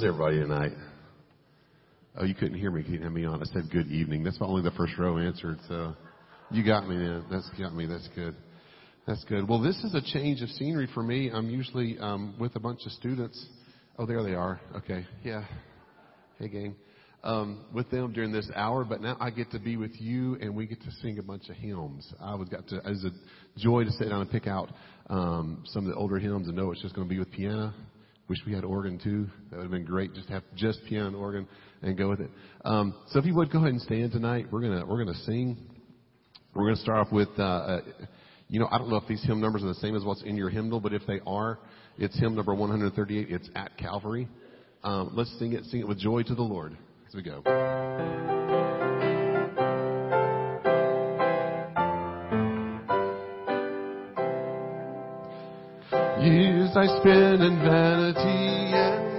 How's everybody tonight? Oh, you couldn't hear me. You have me on. I said good evening. That's only the first row answered. So you got me. Man. That's got me. That's good. That's good. Well, this is a change of scenery for me. I'm usually um, with a bunch of students. Oh, there they are. Okay. Yeah. Hey, gang. Um, with them during this hour, but now I get to be with you and we get to sing a bunch of hymns. I was got to, it was a joy to sit down and pick out um, some of the older hymns and know it's just going to be with piano. Wish we had organ too. That would have been great. Just have just piano and organ and go with it. Um, so if you would go ahead and stand tonight, we're gonna we're gonna sing. We're gonna start off with. Uh, uh, you know, I don't know if these hymn numbers are the same as what's in your hymnal, but if they are, it's hymn number 138. It's at Calvary. Um, let's sing it. Sing it with joy to the Lord as we go. Years I spent in vanity and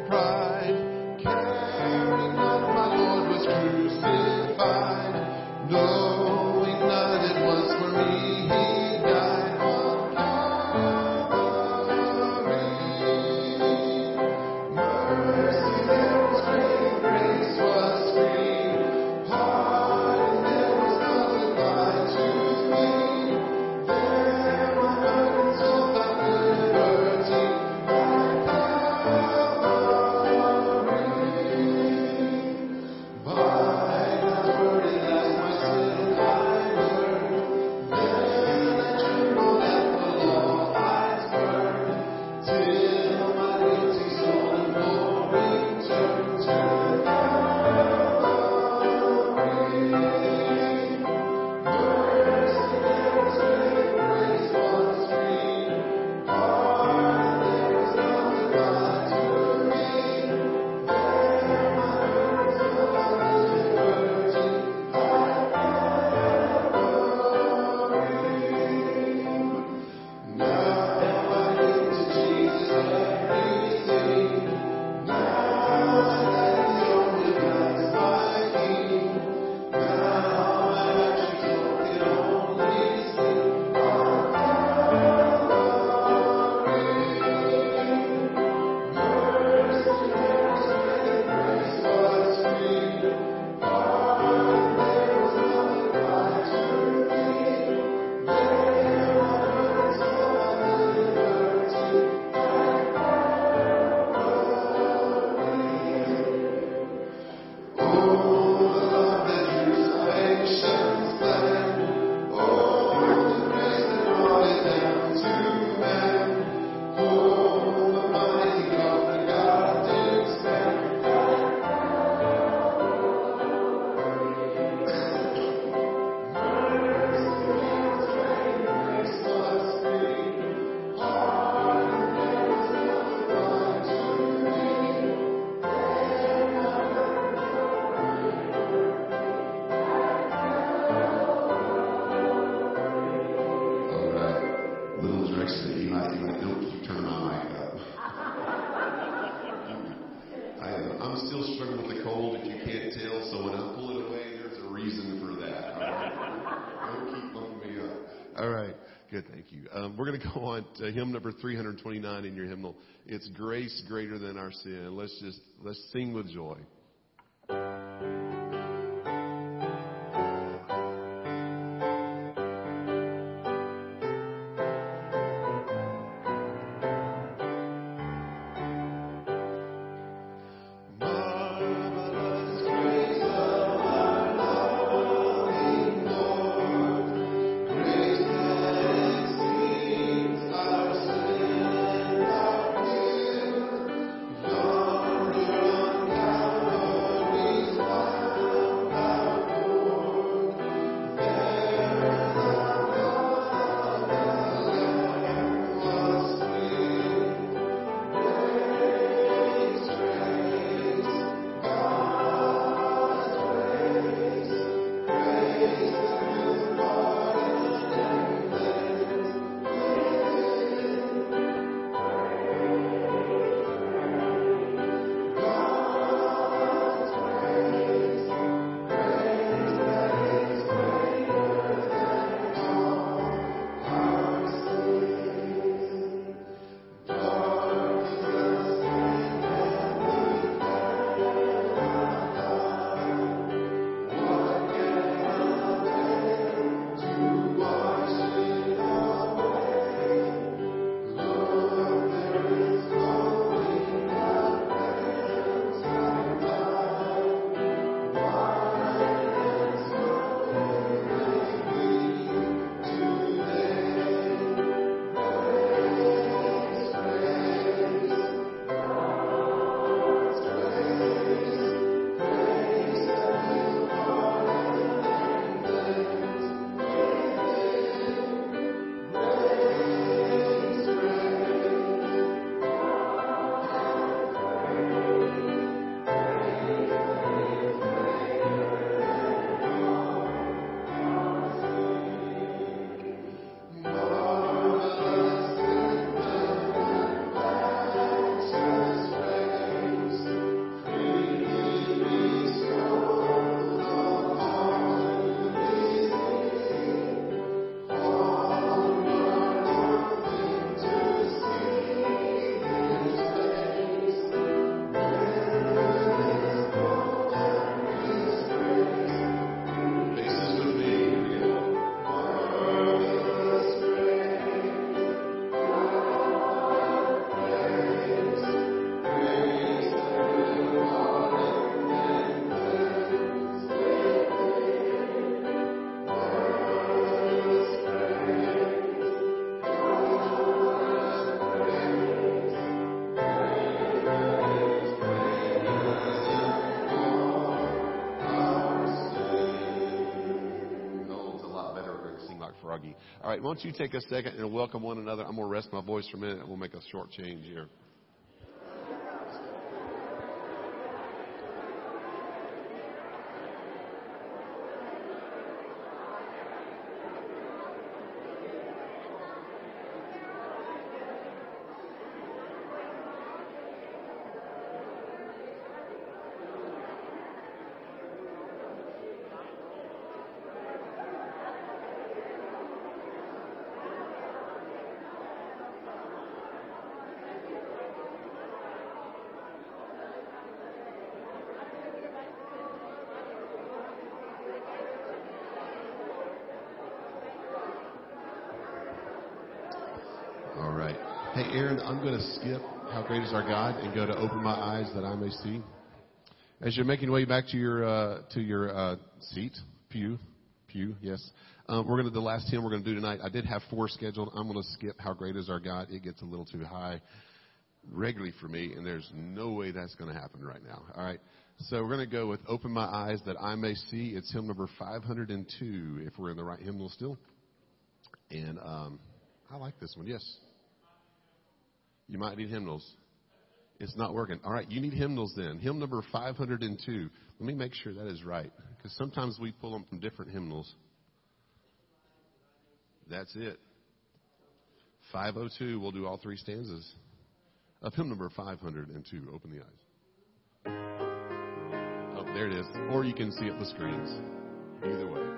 so when I pull it away, there's a reason for that. All right? Don't keep bumping me up. All right. Good, thank you. Um, we're going to go on to hymn number 329 in your hymnal. It's grace greater than our sin. Let's just, let's sing with joy. Why don't you take a second and welcome one another? I'm going to rest my voice for a minute and we'll make a short change here. All right. Hey, Aaron, I'm going to skip How Great is Our God and go to Open My Eyes That I May See. As you're making your way back to your, uh, to your uh, seat, pew, pew, yes, um, we're going to, the last hymn we're going to do tonight, I did have four scheduled. I'm going to skip How Great is Our God. It gets a little too high regularly for me, and there's no way that's going to happen right now. All right. So we're going to go with Open My Eyes That I May See. It's hymn number 502, if we're in the right hymnal still. And um, I like this one, yes. You might need hymnals. It's not working. All right, you need hymnals then. Hymn number 502. Let me make sure that is right, because sometimes we pull them from different hymnals. That's it. 502, we'll do all three stanzas of hymn number 502. Open the eyes. Oh, there it is. Or you can see it on the screens. Either way.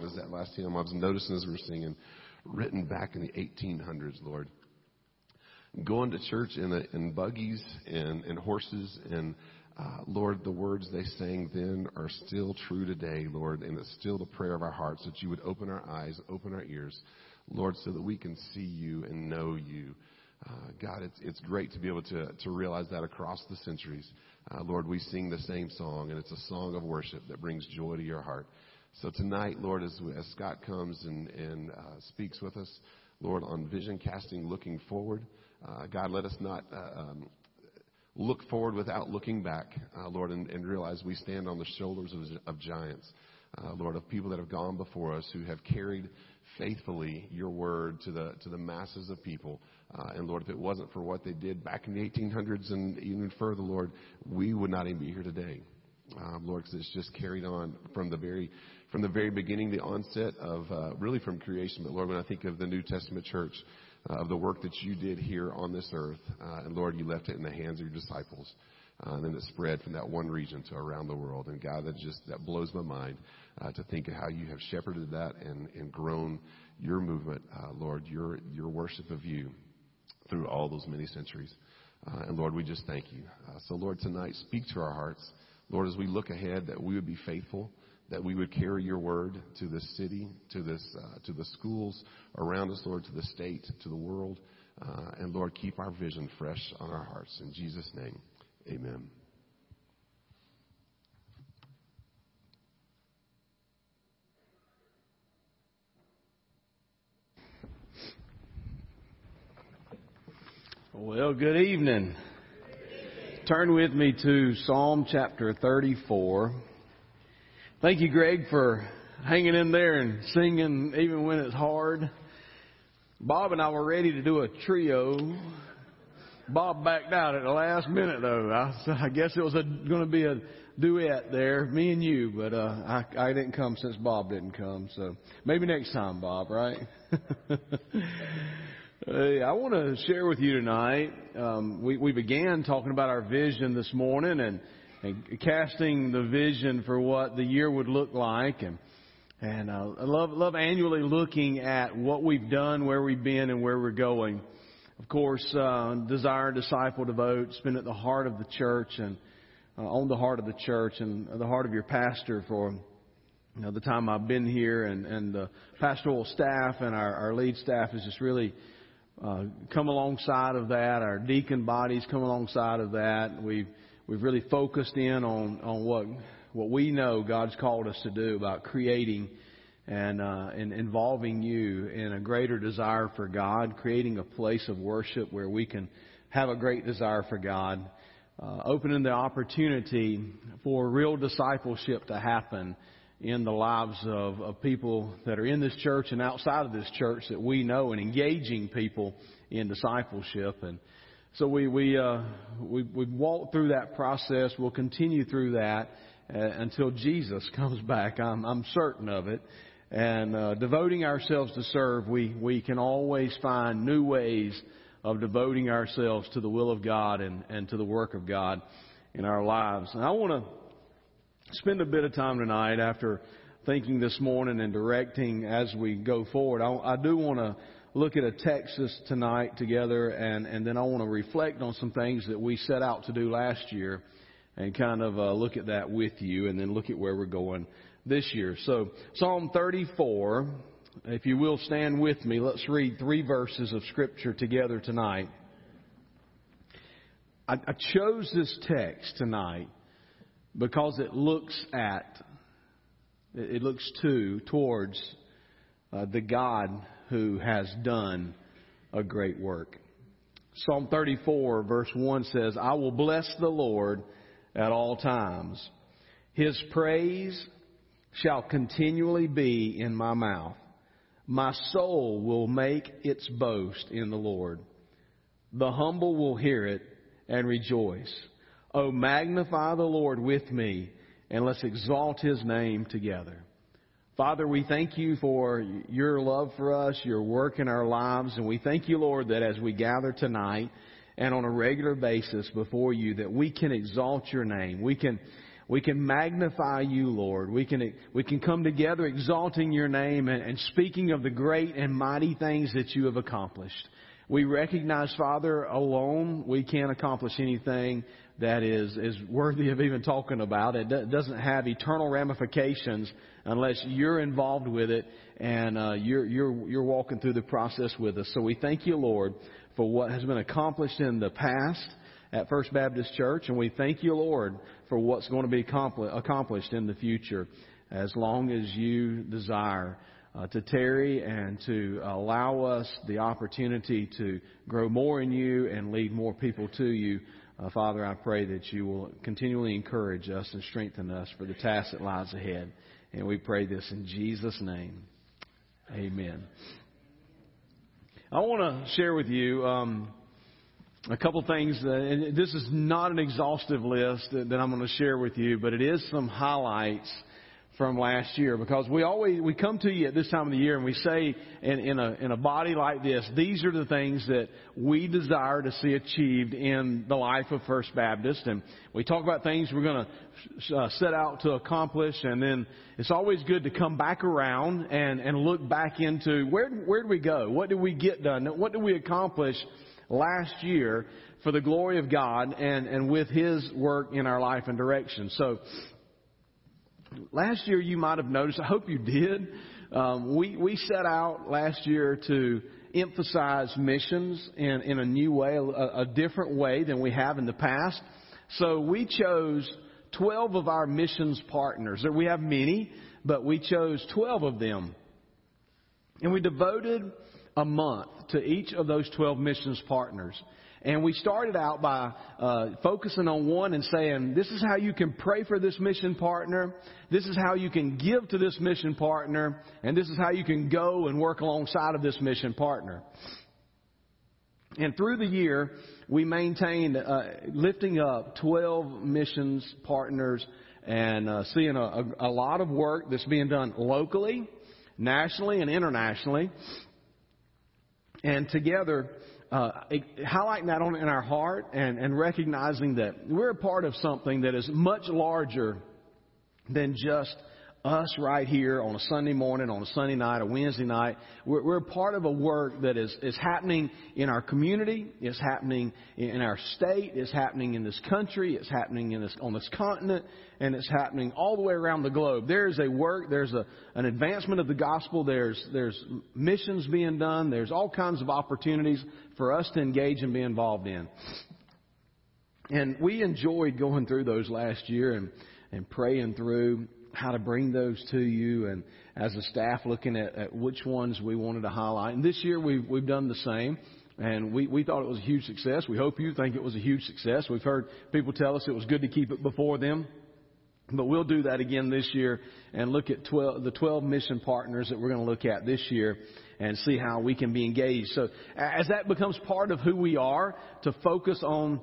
Lord. As that last hymn I was noticing as we were singing, written back in the 1800s, Lord. Going to church in, a, in buggies and, and horses, and uh, Lord, the words they sang then are still true today, Lord, and it's still the prayer of our hearts that you would open our eyes, open our ears, Lord, so that we can see you and know you. Uh, God, it's, it's great to be able to, to realize that across the centuries. Uh, Lord, we sing the same song, and it's a song of worship that brings joy to your heart. So tonight, Lord, as, as Scott comes and, and uh, speaks with us, Lord, on vision casting, looking forward, uh, God, let us not uh, um, look forward without looking back, uh, Lord, and, and realize we stand on the shoulders of, of giants, uh, Lord, of people that have gone before us who have carried faithfully your word to the to the masses of people. Uh, and Lord, if it wasn't for what they did back in the 1800s and even further, Lord, we would not even be here today. um, Lord, because it's just carried on from the very from the very beginning, the onset of uh, really from creation. But Lord, when I think of the New Testament church, uh, of the work that you did here on this earth, uh, and Lord, you left it in the hands of your disciples. Uh, and then it spread from that one region to around the world. And God, that just that blows my mind uh, to think of how you have shepherded that and, and grown your movement, uh, Lord, your your worship of you through all those many centuries. Uh, and Lord, we just thank you. Uh, so Lord, tonight, speak to our hearts. Lord, as we look ahead, that we would be faithful, that we would carry your word to this city, to this, uh, to the schools around us, Lord, to the state, to the world. Uh, and Lord, keep our vision fresh on our hearts. In Jesus' name, amen. Well, good evening. Turn with me to Psalm chapter 34. Thank you, Greg, for hanging in there and singing even when it's hard. Bob and I were ready to do a trio. Bob backed out at the last minute, though. I, I guess it was going to be a duet there, me and you, but uh, I, I didn't come since Bob didn't come. So maybe next time, Bob, right? Hey, I want to share with you tonight. Um, we, we began talking about our vision this morning and, and casting the vision for what the year would look like, and and uh, I love love annually looking at what we've done, where we've been, and where we're going. Of course, uh, desire, disciple, devote, it's been at the heart of the church and uh, on the heart of the church and the heart of your pastor for you know, the time I've been here, and and the pastoral staff and our, our lead staff is just really uh, come alongside of that. Our deacon bodies come alongside of that. We've we've really focused in on on what what we know God's called us to do about creating and uh, and involving you in a greater desire for God, creating a place of worship where we can have a great desire for God, uh, opening the opportunity for real discipleship to happen in the lives of, of people that are in this church and outside of this church that we know and engaging people in discipleship. And so we, we, uh, we, we walk through that process. We'll continue through that uh, until Jesus comes back. I'm, I'm certain of it. And uh, devoting ourselves to serve, we, we can always find new ways of devoting ourselves to the will of God and, and to the work of God in our lives. And I want to spend a bit of time tonight after thinking this morning and directing as we go forward. I, I do want to look at a Texas tonight together, and, and then I want to reflect on some things that we set out to do last year and kind of uh, look at that with you, and then look at where we're going this year. So, Psalm 34, if you will stand with me, let's read three verses of Scripture together tonight. I, I chose this text tonight because it looks at, it looks to, towards uh, the God who has done a great work. Psalm 34, verse 1 says, I will bless the Lord at all times. His praise shall continually be in my mouth. My soul will make its boast in the Lord. The humble will hear it and rejoice. Oh, magnify the Lord with me, and let's exalt his name together. Father, we thank you for your love for us, your work in our lives, and we thank you, Lord, that as we gather tonight and on a regular basis before you, that we can exalt your name. We can, we can magnify you, Lord. We can, we can come together exalting your name and, and speaking of the great and mighty things that you have accomplished. We recognize, Father, alone we can't accomplish anything that is, is worthy of even talking about. It doesn't have eternal ramifications unless you're involved with it and uh, you're, you're, you're walking through the process with us. So we thank you, Lord, for what has been accomplished in the past at First Baptist Church, and we thank you, Lord, for what's going to be accomplished in the future as long as you desire. Uh, to tarry and to allow us the opportunity to grow more in you and lead more people to you uh, Father, I pray that you will continually encourage us and strengthen us for the task that lies ahead. And we pray this in Jesus' name. Amen. I want to share with you um, a couple things, that, and this is not an exhaustive list that, that I'm going to share with you, but it is some highlights from last year because we always we come to you at this time of the year and we say in, in a in a body like this these are the things that we desire to see achieved in the life of First Baptist. And we talk about things we're going to uh, set out to accomplish and then it's always good to come back around and and look back into where where did we go? What did we get done? What did we accomplish last year for the glory of God and and with His work in our life and direction? So last year you might have noticed, I hope you did, um, we, we set out last year to emphasize missions in, in a new way, a, a different way than we have in the past. So we chose 12 of our missions partners. We have many, but we chose 12 of them. And we devoted a month to each of those 12 missions partners. And we started out by uh, focusing on one and saying, this is how you can pray for this mission partner. This is how you can give to this mission partner. And this is how you can go and work alongside of this mission partner. And through the year, we maintained uh, lifting up 12 missions partners and uh, seeing a, a, a lot of work that's being done locally, nationally, and internationally. And together, uh, highlighting that on in our heart and, and recognizing that we're a part of something that is much larger than just us right here on a Sunday morning, on a Sunday night, a Wednesday night. We're, we're part of a work that is, is happening in our community, it's happening in our state, it's happening in this country, it's happening in this, on this continent, and it's happening all the way around the globe. There is a work, there's a, an advancement of the gospel, there's, there's missions being done, there's all kinds of opportunities for us to engage and be involved in. And we enjoyed going through those last year and, and praying through how to bring those to you and as a staff looking at, at which ones we wanted to highlight. And this year we've, we've done the same. And we, we thought it was a huge success. We hope you think it was a huge success. We've heard people tell us it was good to keep it before them. But we'll do that again this year and look at 12, the 12 mission partners that we're going to look at this year and see how we can be engaged. So as that becomes part of who we are, to focus on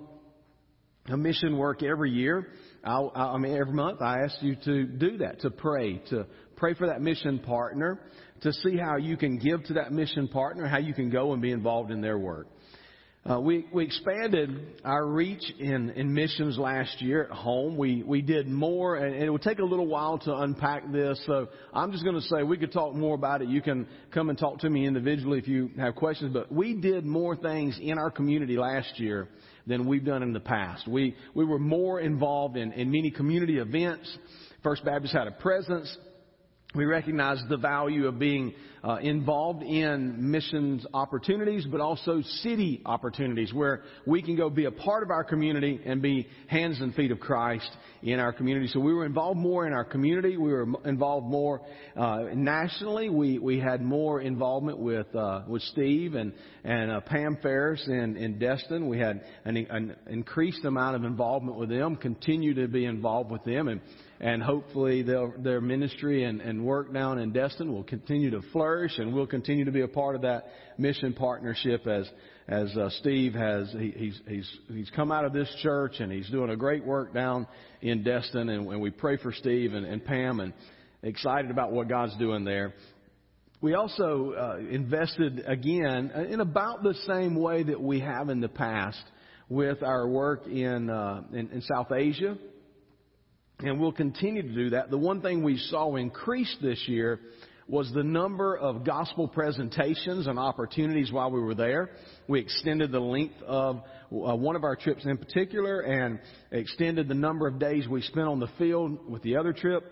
a mission work every year, I'll, I mean, every month I ask you to do that, to pray, to pray for that mission partner, to see how you can give to that mission partner, how you can go and be involved in their work. Uh, we, we expanded our reach in, in missions last year at home. We, we did more, and, and it would take a little while to unpack this, so I'm just going to say we could talk more about it. You can come and talk to me individually if you have questions, but we did more things in our community last year than we've done in the past. We, we were more involved in, in many community events. First Baptist had a presence. We recognize the value of being uh, involved in missions opportunities, but also city opportunities where we can go be a part of our community and be hands and feet of Christ in our community. So we were involved more in our community. We were involved more uh, nationally. We we had more involvement with uh, with Steve and and uh, Pam Ferris in in Destin. We had an, an increased amount of involvement with them. Continue to be involved with them and and hopefully their, ministry and, and work down in Destin will continue to flourish, and we'll continue to be a part of that mission partnership as as uh, Steve has he, he's he's he's come out of this church and he's doing a great work down in Destin, and, and we pray for Steve and, and Pam and excited about what God's doing there. We also uh, invested again in about the same way that we have in the past with our work in, uh, in, in South Asia and we'll continue to do that. The one thing we saw increase this year was the number of gospel presentations and opportunities while we were there. We extended the length of uh, one of our trips in particular and extended the number of days we spent on the field with the other trip.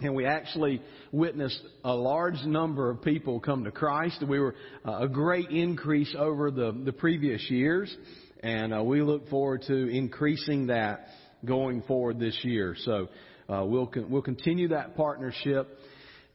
And we actually witnessed a large number of people come to Christ. We were uh, a great increase over the, the previous years. And uh, we look forward to increasing that going forward this year. So uh, we'll we'll continue that partnership.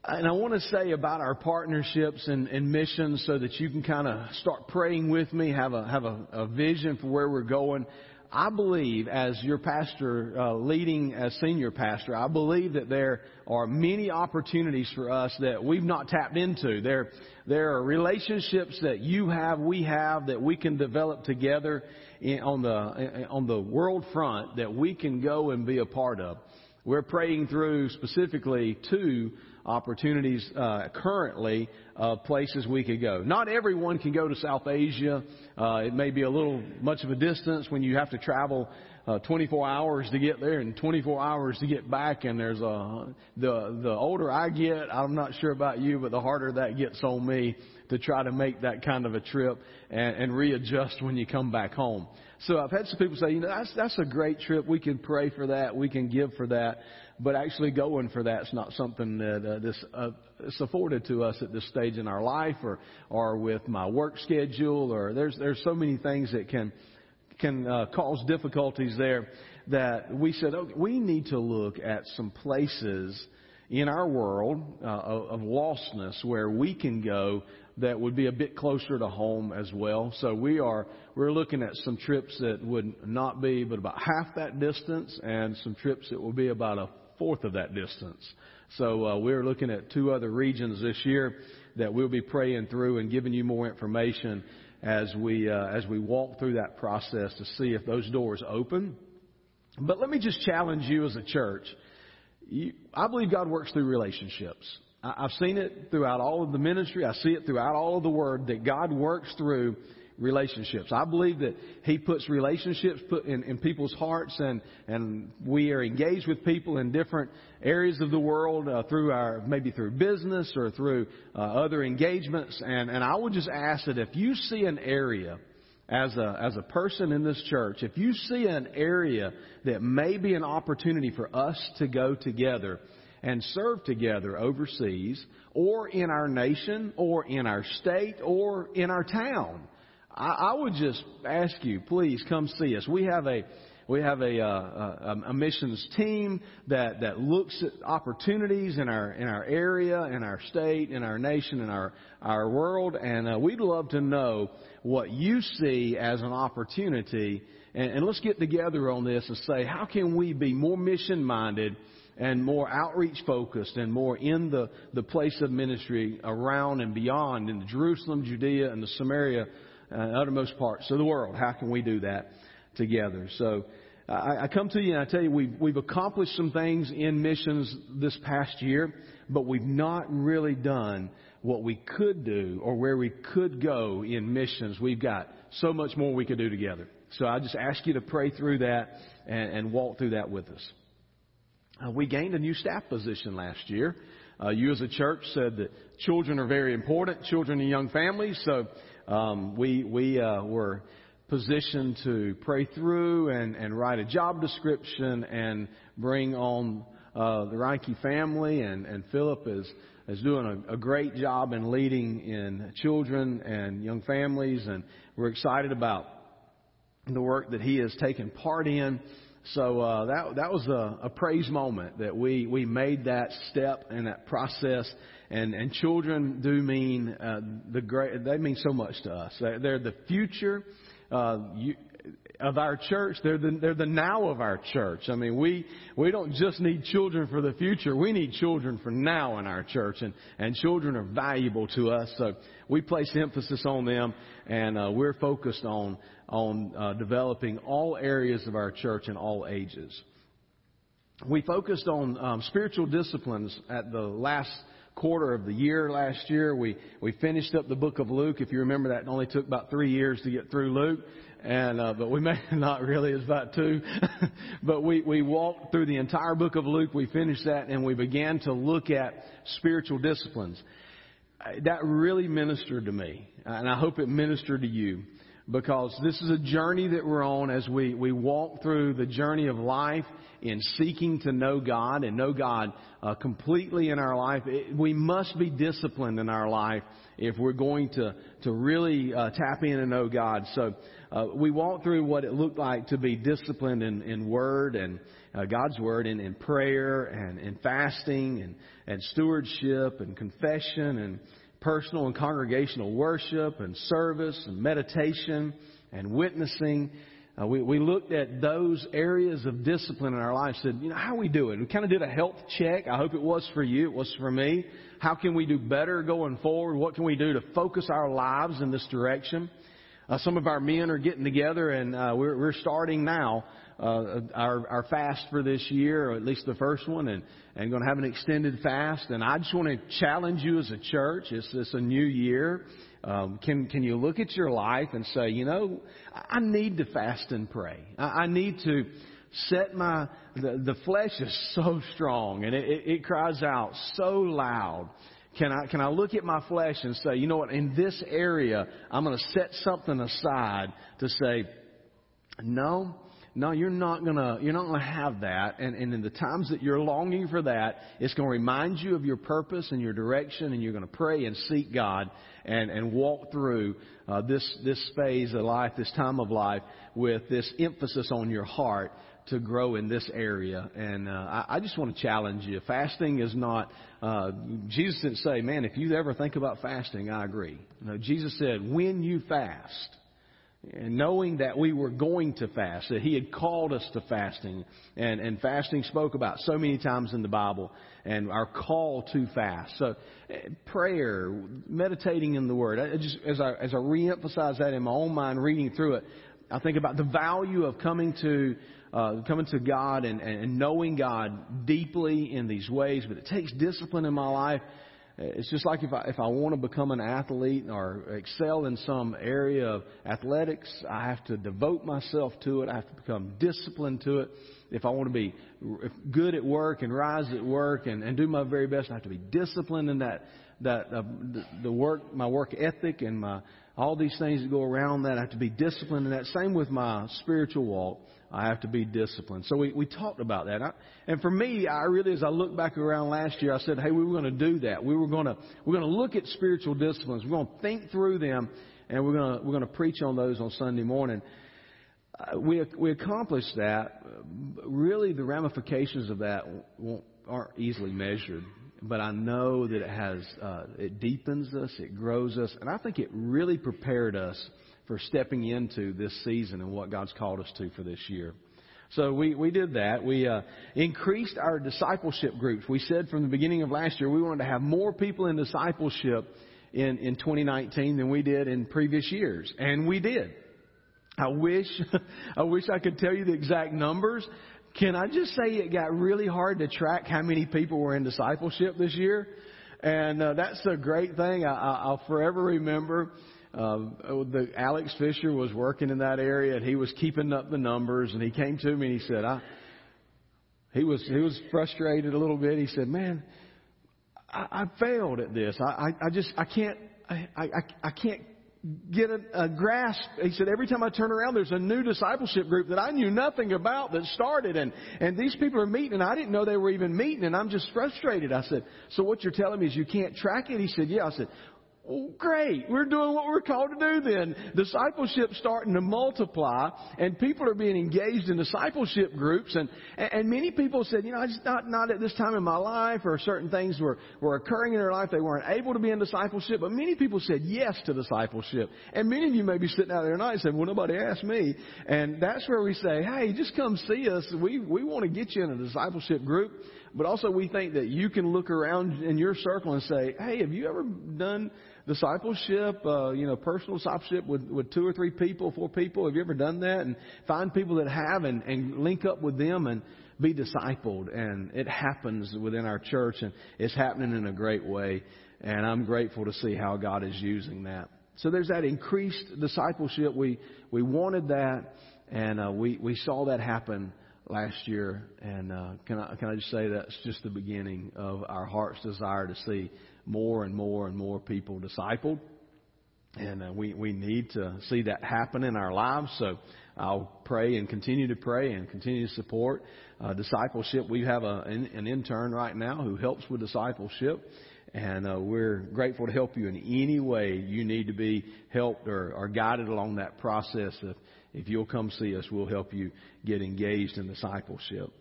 And I want to say about our partnerships and, and missions so that you can kind of start praying with me, have a have a, a vision for where we're going. I believe, as your pastor, uh, leading as senior pastor, I believe that there are many opportunities for us that we've not tapped into. There, there are relationships that you have, we have, that we can develop together on the on the world front that we can go and be a part of. We're praying through specifically two opportunities uh, currently of places we could go. Not everyone can go to South Asia. Uh, it may be a little much of a distance when you have to travel uh, 24 hours to get there and 24 hours to get back. And there's a the the older I get, I'm not sure about you, but the harder that gets on me to try to make that kind of a trip and, and readjust when you come back home. So I've had some people say, you know, that's that's a great trip. We can pray for that. We can give for that but actually going for that's not something that uh, this uh, afforded to us at this stage in our life, or or with my work schedule, or there's there's so many things that can can uh, cause difficulties there that we said okay, we need to look at some places in our world uh, of lostness where we can go that would be a bit closer to home as well. So we are we're looking at some trips that would not be but about half that distance, and some trips that will be about a fourth of that distance. So uh, we're looking at two other regions this year that we'll be praying through and giving you more information as we uh, as we walk through that process to see if those doors open. But let me just challenge you as a church. You, I believe God works through relationships. I've seen it throughout all of the ministry. I see it throughout all of the Word that God works through relationships. I believe that He puts relationships put in, in people's hearts, and and we are engaged with people in different areas of the world uh, through our maybe through business or through uh, other engagements. And and I would just ask that if you see an area as a as a person in this church, if you see an area that may be an opportunity for us to go together and serve together overseas or in our nation or in our state or in our town. I, I would just ask you, please come see us. We have a we have a, uh, a, a missions team that, that looks at opportunities in our in our area, in our state, in our nation, in our our world, and uh, we'd love to know what you see as an opportunity. And, and let's get together on this and say, how can we be more mission minded? And more outreach focused and more in the, the place of ministry around and beyond in Jerusalem, Judea, and the Samaria uh, uttermost parts of the world. How can we do that together? So I, I come to you and I tell you we've, we've accomplished some things in missions this past year, but we've not really done what we could do or where we could go in missions. We've got so much more we could do together. So I just ask you to pray through that and, and walk through that with us. Uh, we gained a new staff position last year. Uh, you as a church said that children are very important, children and young families. So um, we we uh, were positioned to pray through and, and write a job description and bring on uh, the Reinke family. And, and Philip is, is doing a, a great job in leading in children and young families. And we're excited about the work that he has taken part in. So uh, that that was a, a praise moment that we we made that step and that process and and children do mean uh, the great. They mean so much to us. They're the future. Uh, you, of our church. They're the, they're the now of our church. I mean, we, we don't just need children for the future. We need children for now in our church. And, and children are valuable to us. So we place emphasis on them and uh, we're focused on, on uh, developing all areas of our church in all ages. We focused on um, spiritual disciplines at the last quarter of the year last year. We, we finished up the book of Luke. If you remember that, it only took about three years to get through Luke. And, uh, but we may not really, it's about two. but we, we walked through the entire book of Luke. We finished that and we began to look at spiritual disciplines. That really ministered to me. And I hope it ministered to you because this is a journey that we're on as we, we walk through the journey of life in seeking to know God and know God uh, completely in our life. It, we must be disciplined in our life if we're going to, to really uh, tap in and know God. So uh, we walked through what it looked like to be disciplined in, in Word and uh, God's Word and in prayer and in fasting and, and stewardship and confession and personal and congregational worship and service and meditation and witnessing uh, we, we looked at those areas of discipline in our life, said, you know, how we do it? We kind of did a health check. I hope it was for you. It was for me. How can we do better going forward? What can we do to focus our lives in this direction? Uh, some of our men are getting together, and uh, we're, we're starting now uh, our, our fast for this year, or at least the first one, and, and going to have an extended fast. And I just want to challenge you as a church. It's, it's a new year. Um, can can you look at your life and say, you know, I need to fast and pray. I, I need to set my the, the flesh is so strong and it, it, it cries out so loud. Can I can I look at my flesh and say, you know what? In this area, I'm going to set something aside to say, no. No, you're not gonna you're not gonna have that. And, and in the times that you're longing for that, it's gonna remind you of your purpose and your direction, and you're gonna pray and seek God and, and walk through uh, this, this phase of life, this time of life, with this emphasis on your heart to grow in this area. And uh, I, I just want to challenge you. Fasting is not. Uh, Jesus didn't say, "Man, if you ever think about fasting, I agree." No, Jesus said, "When you fast." And knowing that we were going to fast, that He had called us to fasting, and, and fasting spoke about so many times in the Bible, and our call to fast. So, eh, prayer, meditating in the Word. I just, as I as I reemphasize that in my own mind, reading through it, I think about the value of coming to uh, coming to God and, and knowing God deeply in these ways. But it takes discipline in my life it's just like if I, if I want to become an athlete or excel in some area of athletics, I have to devote myself to it. I have to become disciplined to it. If I want to be good at work and rise at work and, and do my very best, I have to be disciplined in that that uh, the, the work, my work ethic, and my all these things that go around that. I have to be disciplined in that. Same with my spiritual walk. I have to be disciplined. So we, we talked about that. I, and for me, I really, as I look back around last year, I said, hey, we were going to do that. We were going to, we're going to look at spiritual disciplines. We're going to think through them and we're going to, we're going to preach on those on Sunday morning. Uh, we, we accomplished that. Really, the ramifications of that won't, aren't easily measured. But I know that it has, uh, it deepens us, it grows us, and I think it really prepared us for stepping into this season and what God's called us to for this year. So we, we did that. We uh, increased our discipleship groups. We said from the beginning of last year we wanted to have more people in discipleship in, in 2019 than we did in previous years. And we did. I wish, I wish I could tell you the exact numbers. Can I just say it got really hard to track how many people were in discipleship this year? And uh, that's a great thing. I, I'll forever remember um, the Alex Fisher was working in that area, and he was keeping up the numbers. And he came to me and he said, "I." He was he was frustrated a little bit. He said, "Man, I, I failed at this. I, I, I just I can't I, I, I can't get a, a grasp. He said, every time I turn around, there's a new discipleship group that I knew nothing about that started, and, and these people are meeting, and I didn't know they were even meeting, and I'm just frustrated. I said, so what you're telling me is you can't track it? He said, yeah. I said, well, great. We're doing what we're called to do then. Discipleship starting to multiply and people are being engaged in discipleship groups and, and many people said, you know, it's not, not at this time in my life or certain things were, were occurring in their life. They weren't able to be in discipleship, but many people said yes to discipleship. And many of you may be sitting out there tonight and saying, well, nobody asked me. And that's where we say, hey, just come see us. We, we want to get you in a discipleship group. But also we think that you can look around in your circle and say, hey, have you ever done discipleship, uh, you know, personal discipleship with, with two or three people, four people? Have you ever done that? And find people that have and, and link up with them and be discipled. And it happens within our church and it's happening in a great way. And I'm grateful to see how God is using that. So there's that increased discipleship. We, we wanted that and uh, we, we saw that happen last year. And uh, can I can I just say that's just the beginning of our heart's desire to see more and more and more people discipled. And uh, we we need to see that happen in our lives. So I'll pray and continue to pray and continue to support uh, discipleship. We have a, an, an intern right now who helps with discipleship. And uh, we're grateful to help you in any way you need to be helped or, or guided along that process. If, if you'll come see us, we'll help you get engaged in discipleship.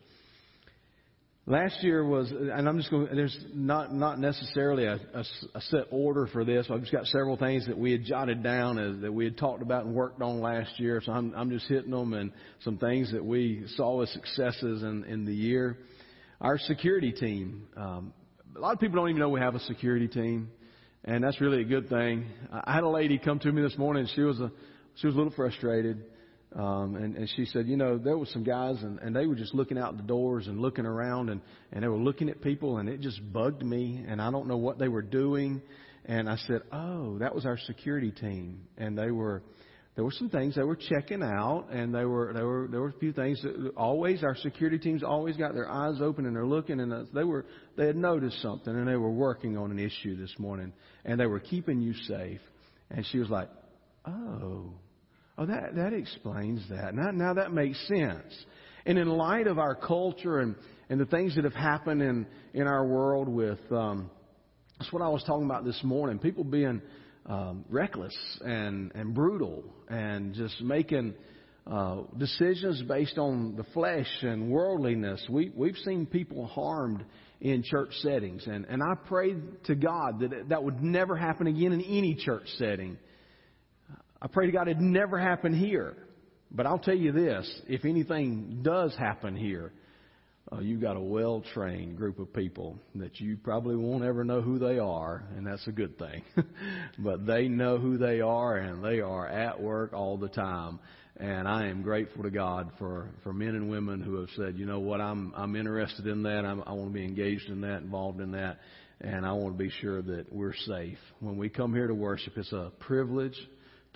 Last year was, and I'm just going. There's not not necessarily a, a, a, set order for this. I've just got several things that we had jotted down as, that we had talked about and worked on last year. So I'm I'm just hitting them and some things that we saw as successes in in the year. Our security team. Um, a lot of people don't even know we have a security team, and that's really a good thing. I had a lady come to me this morning. She was a she was a little frustrated um, and, and she said, you know, there were some guys and, and they were just looking out the doors and looking around and, and they were looking at people and it just bugged me and I don't know what they were doing. And I said, oh, that was our security team. And they were, there were some things they were checking out and they were, there were, there were a few things that always, our security teams always got their eyes open and they're looking and they were, they had noticed something and they were working on an issue this morning and they were keeping you safe. And she was like, oh, Oh, that, that explains that. Now, now that makes sense. And in light of our culture and, and the things that have happened in, in our world with, um, that's what I was talking about this morning. People being um, reckless and, and brutal and just making uh, decisions based on the flesh and worldliness. We, we've seen people harmed in church settings. And, and I pray to God that that would never happen again in any church setting. I pray to God it never happened here. But I'll tell you this if anything does happen here, uh, you've got a well trained group of people that you probably won't ever know who they are, and that's a good thing. but they know who they are, and they are at work all the time. And I am grateful to God for, for men and women who have said, you know what, I'm, I'm interested in that. I'm, I want to be engaged in that, involved in that. And I want to be sure that we're safe. When we come here to worship, it's a privilege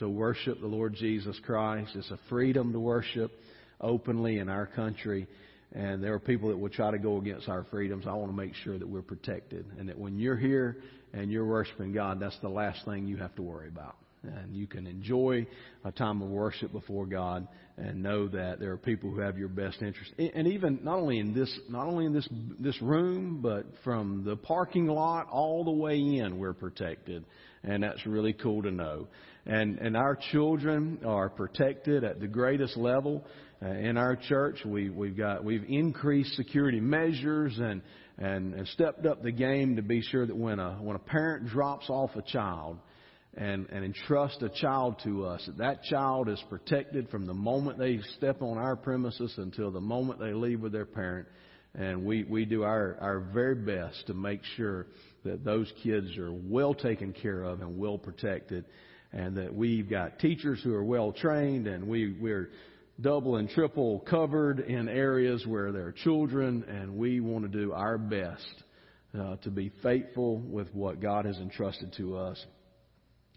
to worship the Lord Jesus Christ. It's a freedom to worship openly in our country. And there are people that will try to go against our freedoms. I want to make sure that we're protected and that when you're here and you're worshiping God, that's the last thing you have to worry about. And you can enjoy a time of worship before God and know that there are people who have your best interest. And even not only in this, not only in this this room, but from the parking lot all the way in, we're protected, and that's really cool to know and and our children are protected at the greatest level uh, in our church. We we've got we've increased security measures and and and stepped up the game to be sure that when a when a parent drops off a child and and entrust a child to us that that child is protected from the moment they step on our premises until the moment they leave with their parent and we we do our our very best to make sure that those kids are well taken care of and well protected and that we've got teachers who are well trained and we, we're double and triple covered in areas where there are children and we want to do our best uh, to be faithful with what God has entrusted to us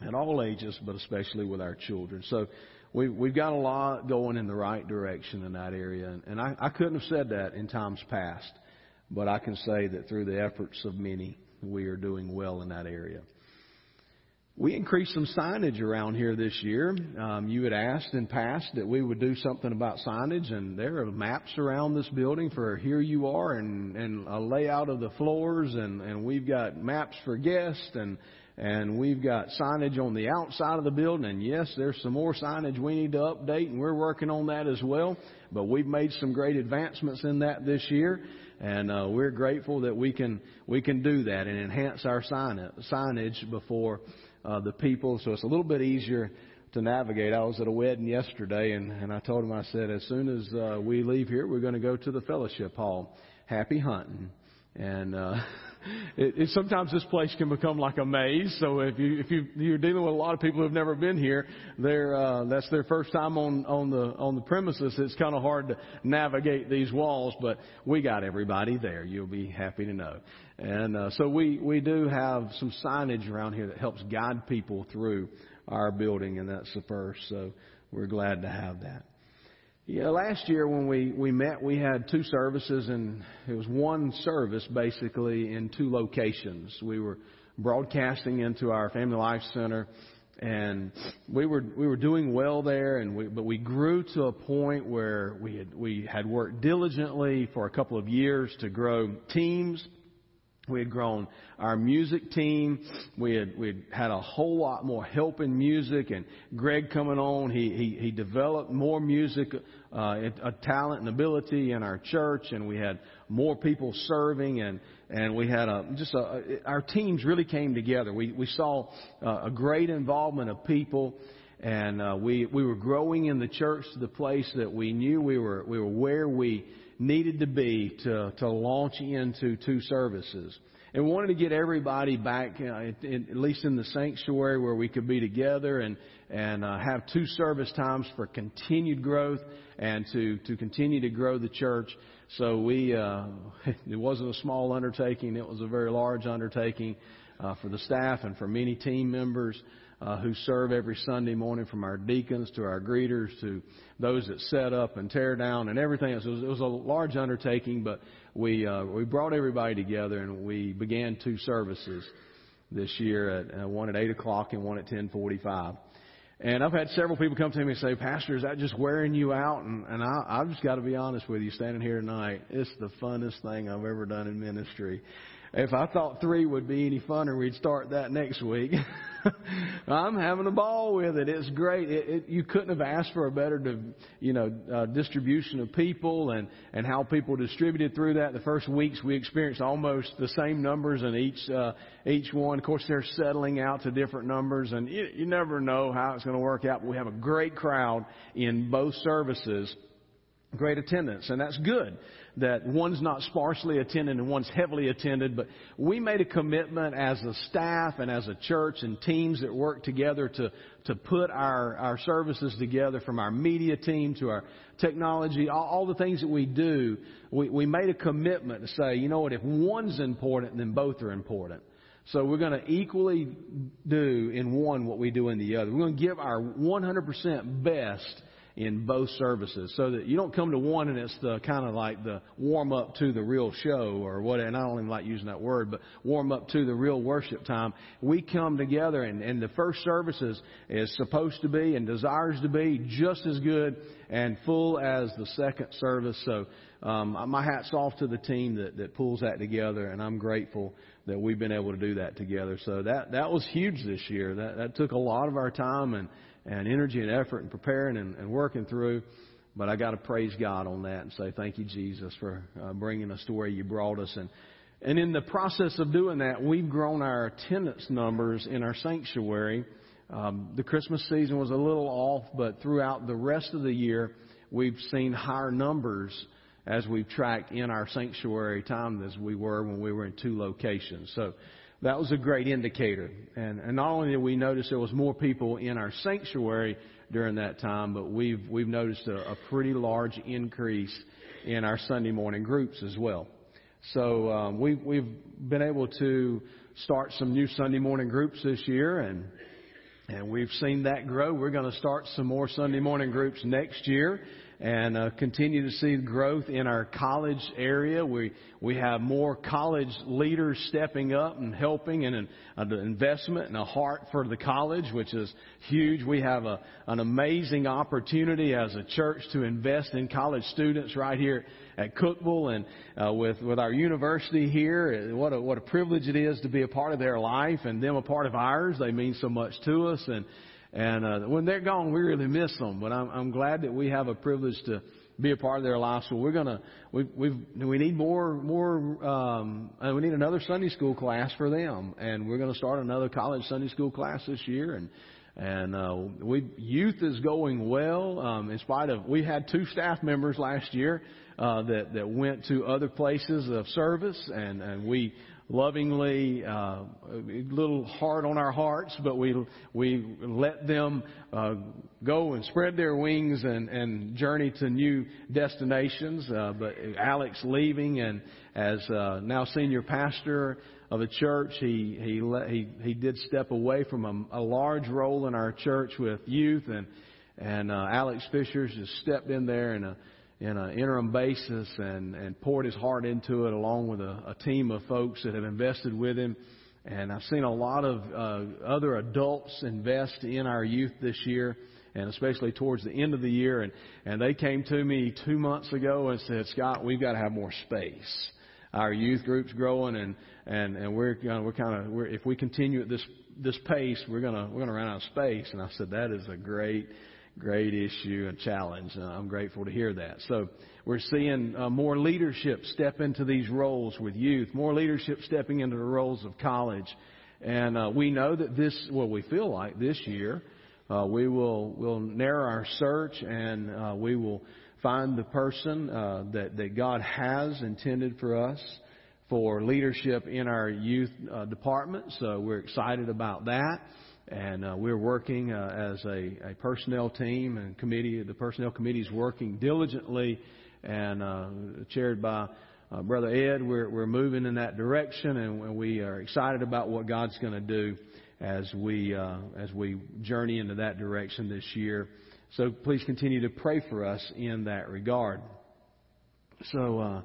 at all ages, but especially with our children. So we, we've got a lot going in the right direction in that area. And, and I, I couldn't have said that in times past, but I can say that through the efforts of many, we are doing well in that area. We increased some signage around here this year. Um, you had asked in past that we would do something about signage, and there are maps around this building for here you are, and, and a layout of the floors, and, and we've got maps for guests, and and we've got signage on the outside of the building. And yes, there's some more signage we need to update, and we're working on that as well. But we've made some great advancements in that this year and uh, we're grateful that we can we can do that and enhance our signage before uh, the people, so it's a little bit easier to navigate. I was at a wedding yesterday, and, and I told him, I said, as soon as uh, we leave here, we're going to go to the fellowship hall. Happy hunting. And uh, it, it, sometimes this place can become like a maze. So if you if you you're dealing with a lot of people who've never been here, they're uh, that's their first time on on the on the premises. It's kind of hard to navigate these walls, but we got everybody there. You'll be happy to know. And uh, so we we do have some signage around here that helps guide people through our building, and that's the first. So we're glad to have that. Yeah, last year when we, we met, we had two services, and it was one service basically in two locations. We were broadcasting into our Family Life Center, and we were we were doing well there, and we, but we grew to a point where we had we had worked diligently for a couple of years to grow teams We had grown our music team. We had we had, a whole lot more help in music, and Greg coming on, he he, he developed more music, uh, a talent and ability in our church, and we had more people serving, and and we had a just a our teams really came together. We we saw uh, a great involvement of people, and uh, we we were growing in the church to the place that we knew we were we were where we needed to be to, to launch into two services. And wanted to get everybody back, uh, in, at least in the sanctuary, where we could be together and and uh, have two service times for continued growth and to to continue to grow the church. So we uh, it wasn't a small undertaking; it was a very large undertaking uh, for the staff and for many team members uh, who serve every Sunday morning, from our deacons to our greeters to those that set up and tear down and everything else. It was, it was a large undertaking, but we uh, we brought everybody together and we began two services this year at uh, one at eight o'clock and one at ten forty-five. And I've had several people come to me and say, Pastor, is that just wearing you out? And, and I, I've just got to be honest with you, standing here tonight, it's the funnest thing I've ever done in ministry. If I thought three would be any funner, we'd start that next week. I'm having a ball with it. It's great. It, it, you couldn't have asked for a better, you know, uh, distribution of people and and how people distributed through that. The first weeks we experienced almost the same numbers in each uh, each one. Of course, they're settling out to different numbers, and you, you never know how it's going to work out. But we have a great crowd in both services great attendance, and that's good that one's not sparsely attended and one's heavily attended, but we made a commitment as a staff and as a church and teams that work together to, to put our, our services together from our media team to our technology, all, all the things that we do. We, we made a commitment to say, you know what, if one's important, then both are important. So we're going to equally do in one what we do in the other. We're going to give our 100% best in both services so that you don't come to one and it's the kind of like the warm up to the real show or what, and I don't even like using that word, but warm up to the real worship time. We come together and, and the first services is supposed to be and desires to be just as good and full as the second service. So, um, my hat's off to the team that, that pulls that together and I'm grateful that we've been able to do that together. So that, that was huge this year. That, that took a lot of our time and, and energy and effort and preparing and, and working through. But I got to praise God on that and say thank you, Jesus, for uh, bringing us to where you brought us. And and in the process of doing that, we've grown our attendance numbers in our sanctuary. Um, the Christmas season was a little off, but throughout the rest of the year, we've seen higher numbers as we've tracked in our sanctuary time as we were when we were in two locations. So that was a great indicator. And, and not only did we notice there was more people in our sanctuary during that time, but we've, we've noticed a, a pretty large increase in our Sunday morning groups as well. So um, we've, we've been able to start some new Sunday morning groups this year, and and we've seen that grow. We're going to start some more Sunday morning groups next year and uh, continue to see growth in our college area. We we have more college leaders stepping up and helping, and an, an investment and a heart for the college, which is huge. We have a, an amazing opportunity as a church to invest in college students right here at Cookeville, and uh, with with our university here. What a what a privilege it is to be a part of their life and them a part of ours. They mean so much to us, and and uh, when they're gone, we really miss them. But I'm, I'm glad that we have a privilege to be a part of their lives. So we're gonna we we we need more more um, we need another Sunday school class for them, and we're gonna start another college Sunday school class this year. And and uh, we youth is going well. Um, in spite of we had two staff members last year uh, that that went to other places of service, and and we lovingly, uh, a little hard on our hearts, but we we let them uh, go and spread their wings and, and journey to new destinations. Uh, but Alex leaving and as uh, now senior pastor of the church, he he let, he he did step away from a, a large role in our church with youth and and uh, Alex Fisher's just stepped in there and. Uh, in an interim basis and, and poured his heart into it along with a, a team of folks that have invested with him. And I've seen a lot of uh, other adults invest in our youth this year, and especially towards the end of the year. And, and they came to me two months ago and said, Scott, we've got to have more space. our youth groups growing, and and and we're you know, we're kind of we're if we continue at this this pace, we're gonna we're gonna run out of space. And I said that is a great great issue and challenge. And I'm grateful to hear that. So we're seeing uh, more leadership step into these roles with youth, more leadership stepping into the roles of college. And uh, we know that this, well, we feel like this year, uh, we will will narrow our search and uh, we will find the person uh, that that God has intended for us for leadership in our youth uh, department. So we're excited about that. And uh, we're working uh, as a, a personnel team and committee. The personnel committee is working diligently and uh, chaired by uh, Brother Ed. We're, we're moving in that direction, and we are excited about what God's going to do as we uh, as we journey into that direction this year. So please continue to pray for us in that regard. So uh,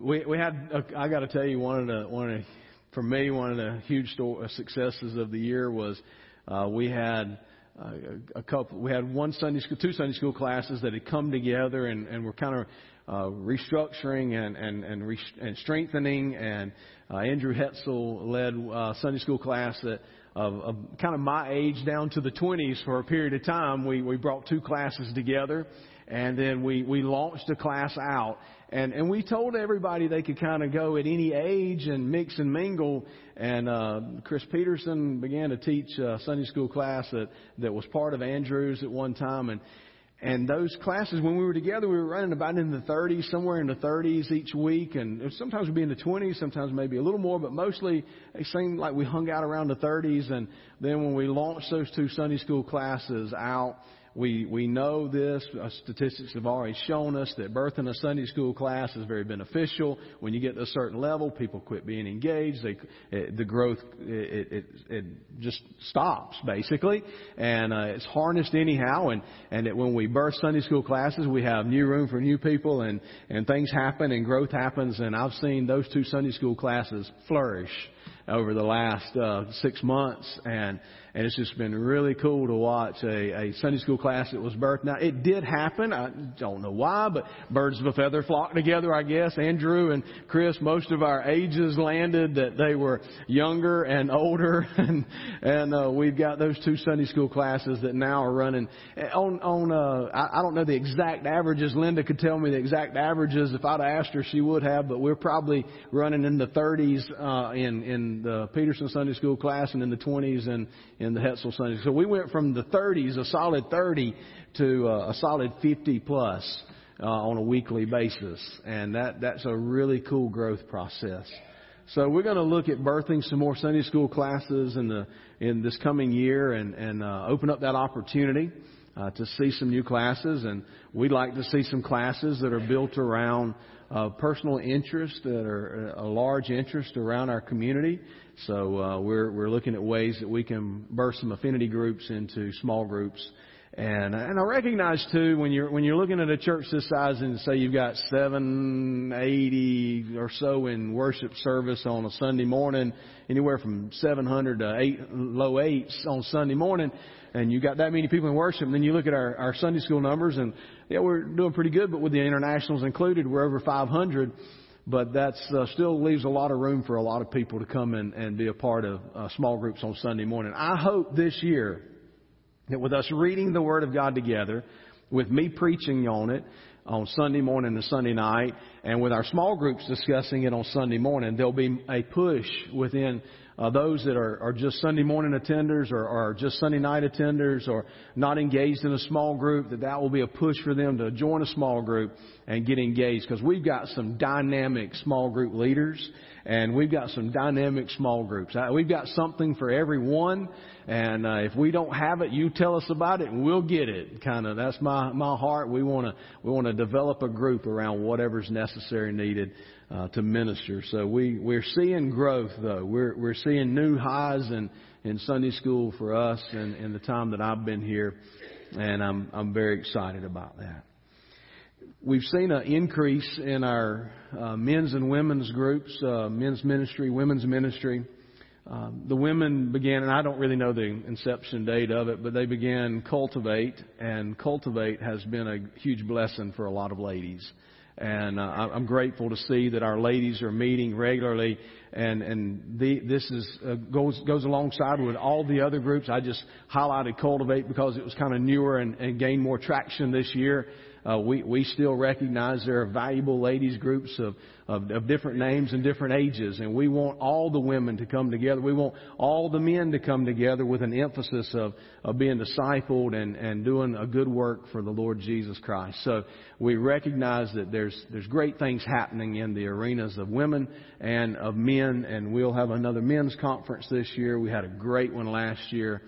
we we had uh, I got to tell you one of the one of the, for me one of the huge uh, successes of the year was uh, we had uh, a couple we had one Sunday school two Sunday school classes that had come together and and were kind of uh, restructuring and and and, re- and strengthening and uh, Andrew Hetzel led uh, Sunday school class that of, of kind of my age down to the 20s for a period of time. We we brought two classes together and then we we launched a class out. And and we told everybody they could kind of go at any age and mix and mingle. And uh Chris Peterson began to teach a Sunday school class that that was part of Andrews at one time. And and those classes, when we were together, we were running about in the 30s, somewhere in the 30s each week, and sometimes we'd be in the 20s, sometimes maybe a little more, but mostly it seemed like we hung out around the 30s. And then when we launched those two Sunday school classes out, we, we know this. Uh, statistics have already shown us that birth in a Sunday school class is very beneficial. When you get to a certain level, people quit being engaged. They, it, the growth, it, it, it just stops, basically. And uh, it's harnessed anyhow. And, and that when we birth Sunday school classes, we have new room for new people and, and things happen and growth happens. And I've seen those two Sunday school classes flourish over the last uh, six months. And and it's just been really cool to watch a, a Sunday school class that was birthed. Now, it did happen. I don't know why, but birds of a feather flock together, I guess. Andrew and Chris, most of our ages landed that they were younger and older, and and uh, we've got those two Sunday school classes that now are running on on. Uh, I, I don't know the exact averages. Linda could tell me the exact averages. If I'd asked her, she would have. But we're probably running in the 30s uh, in in the Peterson Sunday School class, and in the 20s and in the Hetzel Sunday. School. So we went from the 30s, a solid 30, to uh, a solid 50 plus uh, on a weekly basis, and that that's a really cool growth process. So we're going to look at birthing some more Sunday school classes in the in this coming year, and and uh, open up that opportunity. Uh, to see some new classes, and we'd like to see some classes that are built around uh, personal interest that are uh, a large interest around our community. So uh, we're we're looking at ways that we can burst some affinity groups into small groups. And and I recognize too when you're when you're looking at a church this size and say you've got seven eighty or so in worship service on a Sunday morning, anywhere from seven hundred to eight low eights on Sunday morning, and you got that many people in worship, and then you look at our, our Sunday school numbers, and yeah, we're doing pretty good, but with the internationals included, we're over 500 but that uh, still leaves a lot of room for a lot of people to come and, and be a part of uh, small groups on Sunday morning. I hope this year that with us reading the Word of God together, with me preaching on it on Sunday morning and Sunday night, and with our small groups discussing it on Sunday morning, there'll be a push within uh, those that are, are just Sunday morning attenders or, or just Sunday night attenders or not engaged in a small group, that that will be a push for them to join a small group and get engaged because we've got some dynamic small group leaders and we've got some dynamic small groups. Uh, we've got something for everyone and uh, if we don't have it, you tell us about it and we'll get it. Kind of that's my my heart. We want to we want to develop a group around whatever's necessary and needed uh, to minister. So we we're seeing growth though. We're we're seeing new highs in in Sunday school for us and in the time that I've been here, and I'm I'm very excited about that. We've seen an increase in our uh, men's and women's groups, uh, men's ministry, women's ministry. Um, the women began, and I don't really know the inception date of it, but they began Cultivate, and Cultivate has been a huge blessing for a lot of ladies. And uh, I'm grateful to see that our ladies are meeting regularly, and and the, this is uh, goes goes alongside with all the other groups. I just highlighted Cultivate because it was kind of newer and, and gained more traction this year. Uh, we, we still recognize there are valuable ladies groups of, of, of different names and different ages, and we want all the women to come together. We want all the men to come together with an emphasis of, of being discipled and, and doing a good work for the Lord Jesus Christ. So we recognize that there's, there's great things happening in the arenas of women and of men, and we'll have another men's conference this year. We had a great one last year.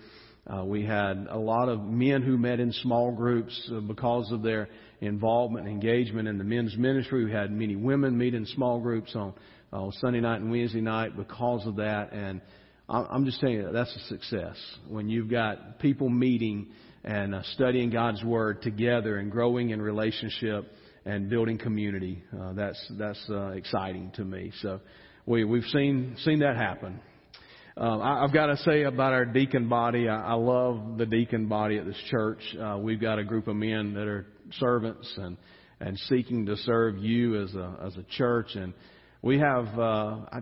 Uh, we had a lot of men who met in small groups uh, because of their involvement and engagement in the men's ministry. We had many women meet in small groups on, on Sunday night and Wednesday night because of that. And I'm just telling you, that's a success. When you've got people meeting and uh, studying God's Word together and growing in relationship and building community, uh, that's, that's uh, exciting to me. So we, we've seen, seen that happen. Um, I, I've got to say about our deacon body, I, I love the deacon body at this church. Uh, we've got a group of men that are servants and and seeking to serve you as a as a church. And we have uh I,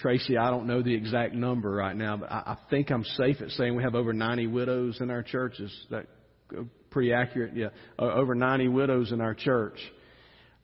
Tracy I don't know the exact number right now but I, I think I'm safe at saying we have over 90 widows in our church. Is that pretty accurate? Yeah. Over 90 widows in our church.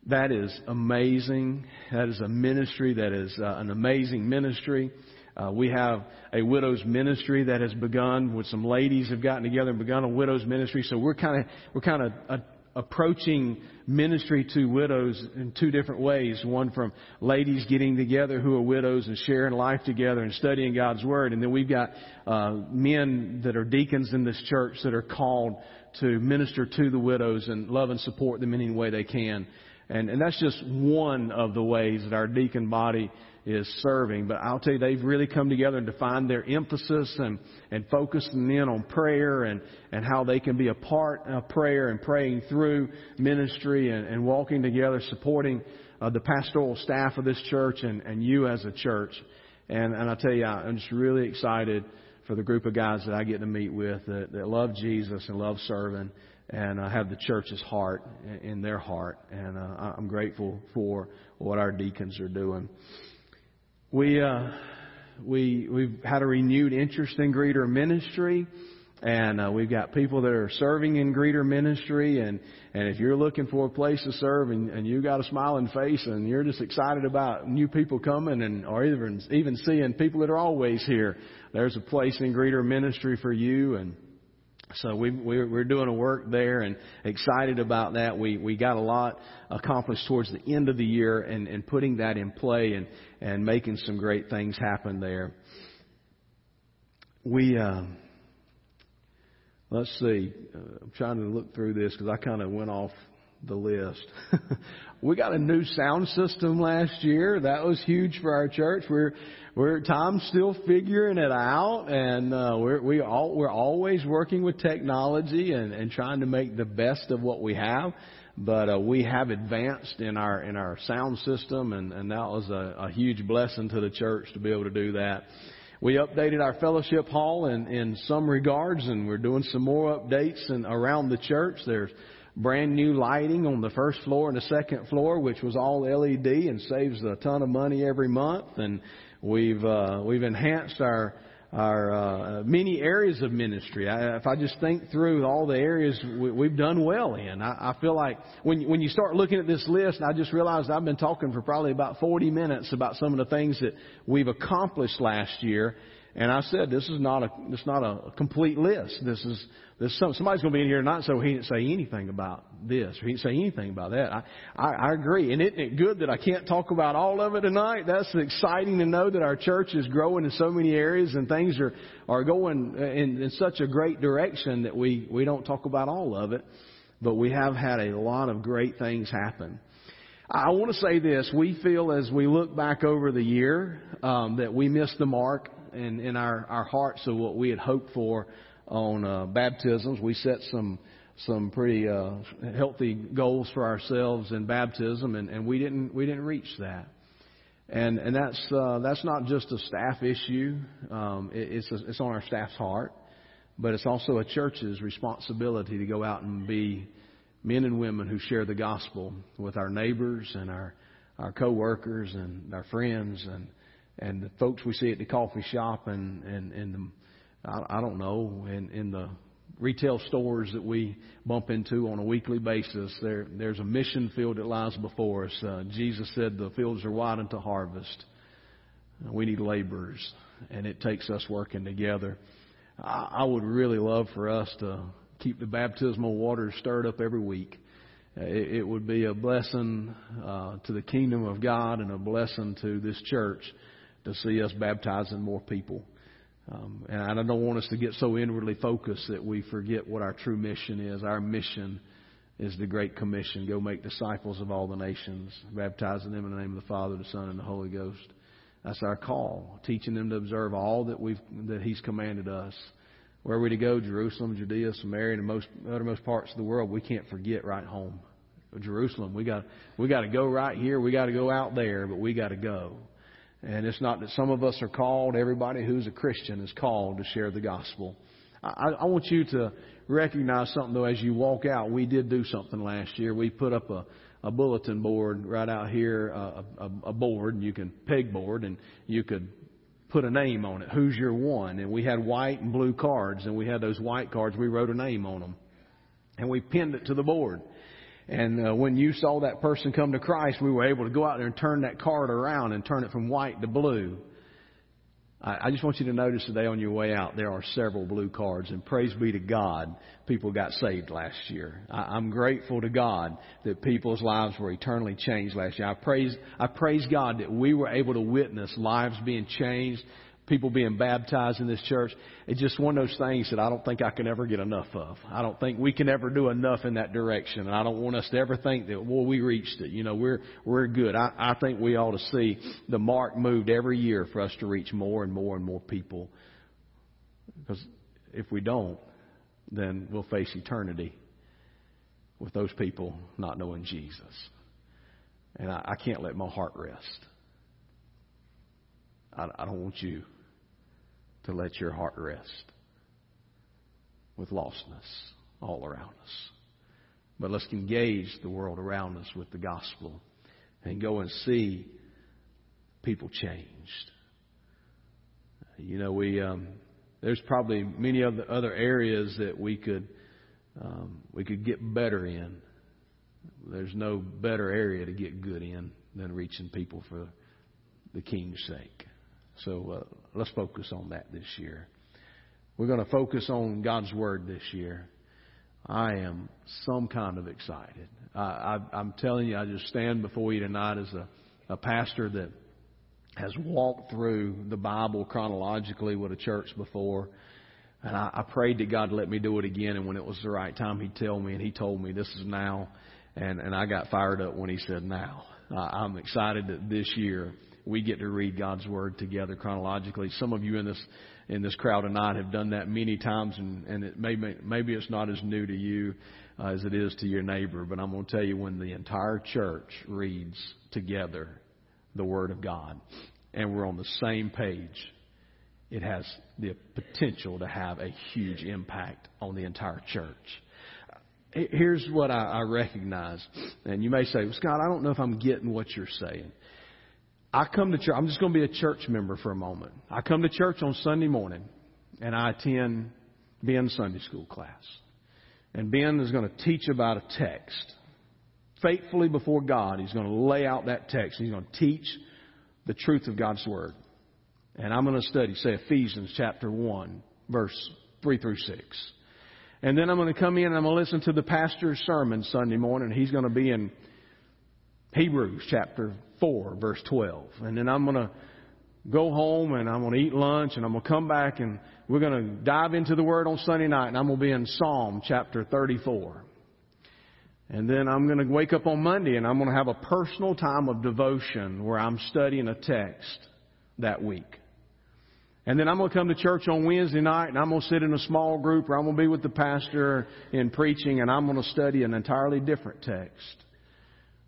That is amazing. That is a ministry that is uh, an amazing ministry. Uh, we have a widows ministry that has begun with some ladies have gotten together and begun a widows ministry. So we're kind of we're kind of approaching ministry to widows in two different ways. One from ladies getting together who are widows and sharing life together and studying God's Word. And then we've got uh, men that are deacons in this church that are called to minister to the widows and love and support them in any way they can. And, and that's just one of the ways that our deacon body is serving. But I'll tell you, they've really come together and defined their emphasis and, and focusing in on prayer and, and how they can be a part of prayer and praying through ministry and, and walking together, supporting uh, the pastoral staff of this church and, and you as a church. And, and I tell you, I'm just really excited for the group of guys that I get to meet with that, that love Jesus and love serving and uh, have the church's heart in their heart. And uh, I'm grateful for what our deacons are doing. We, uh, we, we've had a renewed interest in greeter ministry. And uh, we've got people that are serving in greeter ministry, and and if you're looking for a place to serve, and, and you've got a smiling face, and you're just excited about new people coming, and or even even seeing people that are always here, there's a place in greeter ministry for you, and so we, we're doing a work there and excited about that. We, we got a lot accomplished towards the end of the year and, and putting that in play and, and making some great things happen there. We, uh, let's see, uh, I'm trying to look through this because I kind of went off the list. we got a new sound system last year. That was huge for our church. We're we're Tom's still figuring it out, and uh, we're we all we're always working with technology and and trying to make the best of what we have. But uh, we have advanced in our in our sound system, and and that was a, a huge blessing to the church to be able to do that. We updated our fellowship hall in, in some regards, and we're doing some more updates and around the church. There's brand new lighting on the first floor and the second floor, which was all LED and saves a ton of money every month. And we've uh, we've enhanced our our uh, many areas of ministry. I, if I just think through all the areas we, we've done well in, I, I feel like when when you start looking at this list, I just realized I've been talking for probably about 40 minutes about some of the things that we've accomplished last year. And I said, this is not a, this is not a complete list. This is, this, somebody's going to be in here tonight, so he didn't say anything about this, or he didn't say anything about that. I, I, I agree. And isn't it good that I can't talk about all of it tonight? That's exciting to know that our church is growing in so many areas and things are, are going in, in such a great direction that we, we don't talk about all of it. But we have had a lot of great things happen. I want to say this. We feel as we look back over the year um, that we missed the mark in, in our, our hearts of what we had hoped for on uh, baptisms. We set some some pretty uh, healthy goals for ourselves in baptism, and, and we didn't we didn't reach that. And and that's uh, that's not just a staff issue. Um, it, it's a, it's on our staff's heart, but it's also a church's responsibility to go out and be men and women who share the gospel with our neighbors and our our coworkers and our friends and and the folks we see at the coffee shop and and and the I, I don't know in in the retail stores that we bump into on a weekly basis. There there's a mission field that lies before us. Uh, Jesus said the fields are wide unto harvest. We need laborers, and it takes us working together. I, I would really love for us to keep the baptismal waters stirred up every week. It, it would be a blessing uh, to the kingdom of God and a blessing to this church to see us baptizing more people. Um, and I don't want us to get so inwardly focused that we forget what our true mission is. Our mission is the Great Commission go make disciples of all the nations, baptizing them in the name of the Father, the Son, and the Holy Ghost. That's our call, teaching them to observe all that we've that He's commanded us. Where are we to go? Jerusalem, Judea, Samaria, and the most uttermost parts of the world. We can't forget right home. Jerusalem. We got we got to go right here. We got to go out there, but we got to go. And it's not that some of us are called. Everybody who's a Christian is called to share the gospel. I, I want you to recognize something though as you walk out. We did do something last year. We put up a, a bulletin board right out here, uh, a, a board, and you can pegboard, and you could put a name on it. Who's your one? And we had white and blue cards, and we had those white cards. We wrote a name on them, and we pinned it to the board. And uh, when you saw that person come to Christ, we were able to go out there and turn that card around and turn it from white to blue. I, I just want you to notice today on your way out, there are several blue cards, and praise be to God, people got saved last year. I, I'm grateful to God that people's lives were eternally changed last year. I praise, I praise God that we were able to witness lives being changed, people being baptized in this church. It's just one of those things that I don't think I can ever get enough of. I don't think we can ever do enough in that direction. And I don't want us to ever think that, well, we reached it. You know, we're, we're good. I, I think we ought to see the mark moved every year for us to reach more and more and more people. Because if we don't, then we'll face eternity with those people not knowing Jesus. And I, I can't let my heart rest. I, I don't want you to let your heart rest with lostness all around us. But let's engage the world around us with the gospel and go and see people changed. You know, we um, there's probably many other other areas that we could um, we could get better in. There's no better area to get good in than reaching people for the King's sake. So uh, let's focus on that this year. We're going to focus on God's Word this year. I am some kind of excited. I, I'm telling you, I just stand before you tonight as a, a pastor that has walked through the Bible chronologically with a church before. And I, I prayed that God let me do it again. And when it was the right time, He'd tell me. And He told me, this is now. And, and I got fired up when He said now. Uh, I'm excited that this year we get to read God's Word together chronologically. Some of you in this in this crowd tonight have done that many times, and, and it may, maybe it's not as new to you uh, as it is to your neighbor. But I'm going to tell you, when the entire church reads together the Word of God, and we're on the same page, it has the potential to have a huge impact on the entire church here's what I, I recognize. And you may say, well, Scott, I don't know if I'm getting what you're saying. I come to church. I'm just going to be a church member for a moment. I come to church on Sunday morning, and I attend Ben's Sunday school class. And Ben is going to teach about a text. Faithfully before God, he's going to lay out that text. He's going to teach the truth of God's Word. And I'm going to study, say, Ephesians chapter 1, verse 3 through 6. And then I'm going to come in and I'm going to listen to the pastor's sermon Sunday morning. He's going to be in Hebrews chapter 4, verse 12. And then I'm going to go home and I'm going to eat lunch and I'm going to come back and we're going to dive into the Word on Sunday night and I'm going to be in Psalm chapter 34. And then I'm going to wake up on Monday and I'm going to have a personal time of devotion where I'm studying a text that week. And then I'm going to come to church on Wednesday night and I'm going to sit in a small group or I'm going to be with the pastor in preaching and I'm going to study an entirely different text.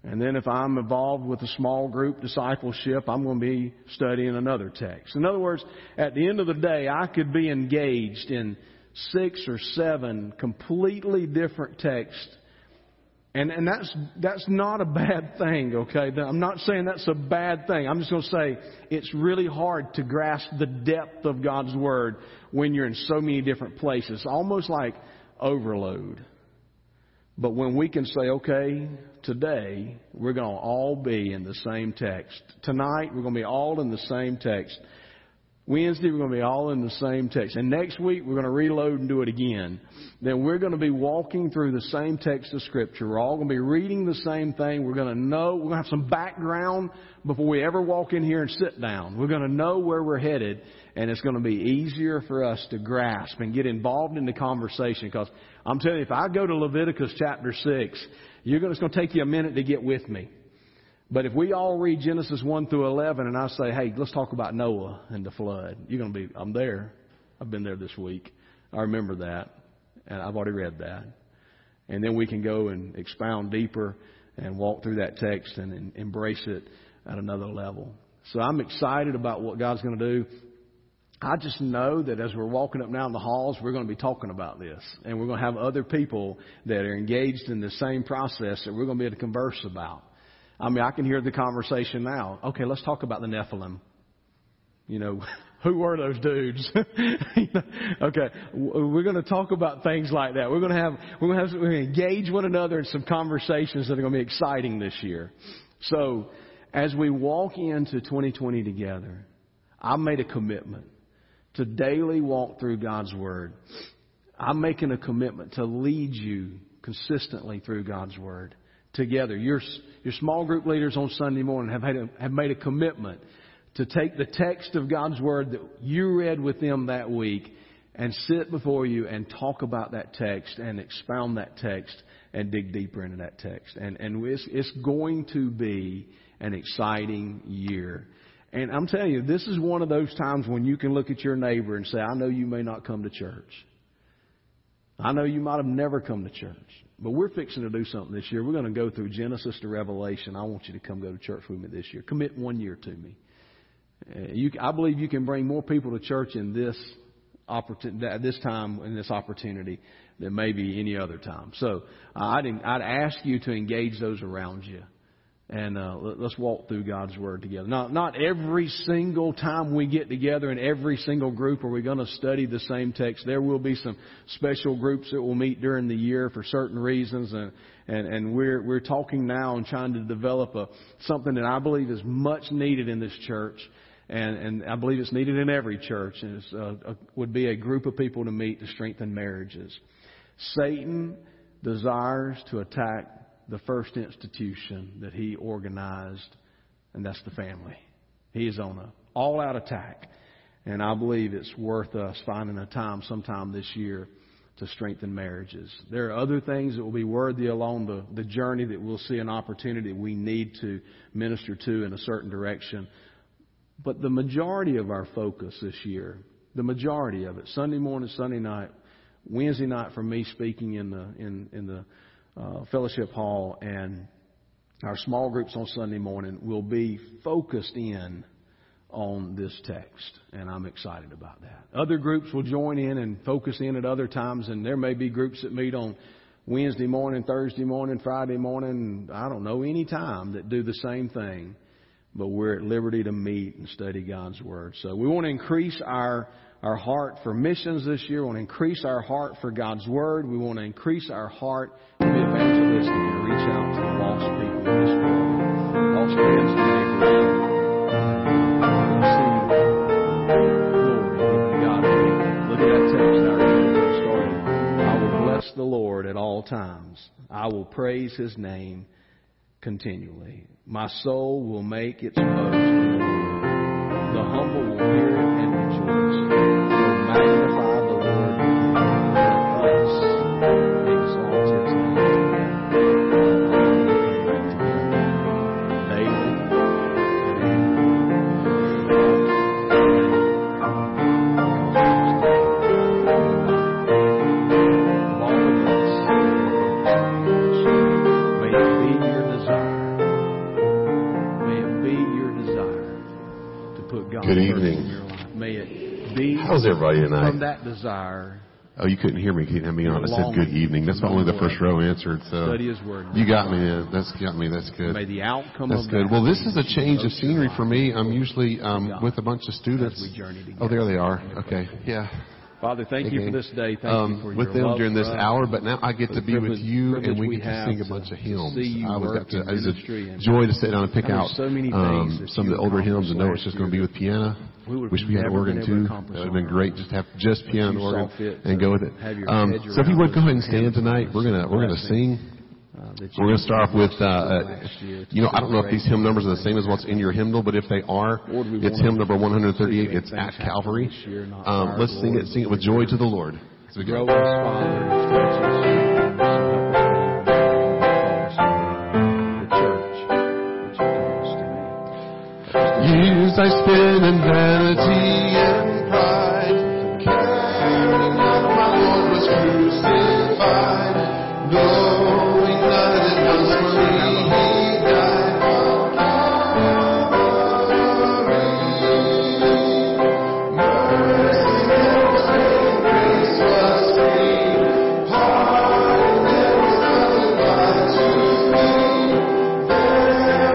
And then if I'm involved with a small group discipleship, I'm going to be studying another text. In other words, at the end of the day, I could be engaged in six or seven completely different texts And, and that's, that's not a bad thing, okay? I'm not saying that's a bad thing. I'm just going to say it's really hard to grasp the depth of God's Word when you're in so many different places. Almost like overload. But when we can say, okay, today we're going to all be in the same text. Tonight we're going to be all in the same text. Wednesday, we're going to be all in the same text. And next week, we're going to reload and do it again. Then we're going to be walking through the same text of Scripture. We're all going to be reading the same thing. We're going to know, we're going to have some background before we ever walk in here and sit down. We're going to know where we're headed, and it's going to be easier for us to grasp and get involved in the conversation. Because I'm telling you, if I go to Leviticus chapter 6, you're going, it's going to take you a minute to get with me. But if we all read Genesis 1 through 11 and I say, hey, let's talk about Noah and the flood, you're going to be, I'm there. I've been there this week. I remember that. And I've already read that. And then we can go and expound deeper and walk through that text and, and embrace it at another level. So I'm excited about what God's going to do. I just know that as we're walking up now in the halls, we're going to be talking about this. And we're going to have other people that are engaged in the same process that we're going to be able to converse about. I mean, I can hear the conversation now. Okay, let's talk about the Nephilim. You know, who were those dudes? okay, we're going to talk about things like that. We're going to have, we're going to have, we're going to engage one another in some conversations that are going to be exciting this year. So, as we walk into 2020 together, I made a commitment to daily walk through God's Word. I'm making a commitment to lead you consistently through God's Word together. Your, your small group leaders on Sunday morning have, a, have made a commitment to take the text of God's Word that you read with them that week and sit before you and talk about that text and expound that text and dig deeper into that text. And, and it's, it's going to be an exciting year. And I'm telling you, this is one of those times when you can look at your neighbor and say, I know you may not come to church. I know you might have never come to church. But we're fixing to do something this year. We're going to go through Genesis to Revelation. I want you to come go to church with me this year. Commit one year to me. Uh, you, I believe you can bring more people to church in this opportunity, this time in this opportunity than maybe any other time. So uh, I'd, I'd ask you to engage those around you and uh, let's walk through God's Word together. Not, not every single time we get together in every single group are we going to study the same text. There will be some special groups that will meet during the year for certain reasons, and and, and we're we're talking now and trying to develop a something that I believe is much needed in this church. And, and I believe it's needed in every church, and it uh, would be a group of people to meet to strengthen marriages. Satan desires to attack the first institution that he organized, and that's the family. He is on an all out attack. And I believe it's worth us finding a time sometime this year to strengthen marriages. There are other things that will be worthy along the, the journey that we'll see an opportunity we need to minister to in a certain direction. But the majority of our focus this year, the majority of it, Sunday morning, Sunday night, Wednesday night for me speaking in the in, in the uh, fellowship hall and our small groups on Sunday morning will be focused in on this text, and I'm excited about that. Other groups will join in and focus in at other times, and there may be groups that meet on Wednesday morning, Thursday morning, Friday morning, I don't know, any time that do the same thing, but we're at liberty to meet and study God's Word. So we want to increase our our heart for missions this year. We want to increase our heart for God's Word. We want to increase our heart to be evangelistic and reach out to the lost people in this world. Lost friends and neighbors. the Lord at all times. I will praise his name continually. My soul will make its boast. The desire Oh, you couldn't hear me. Can you Keaton, me on. I said good evening. That's only the first row answered. So Study His Word. you got me. That's got me. That's good. May the outcome That's good. Well, this is a change of scenery for me. I'm usually um, with a bunch of students. As we journey Oh, there they are. Okay. Yeah. Father, thank you for this day. Thank um, you for with them during this hour, but now I get to be with you, and we we get to sing a bunch of hymns. I was to, it was a joy to sit down and pick out so many um, some of the older hymns and know it's just going to be with piano. We Wish we had organ been able to too. That would have been great just have just piano and organ and go with it. Um, so if you would go ahead and and stand tonight, we're gonna we're gonna sing. Uh, We're going to start off with, uh, to you know, I don't know if these hymn numbers are the same as what's in your hymnal, but if they are, it's hymn number 138. It's at Calvary. this year, not Um, let's sing it, sing it with joy to the Lord. As we go. Be. I spin in vanity and pride, caring what my Lord was crucified.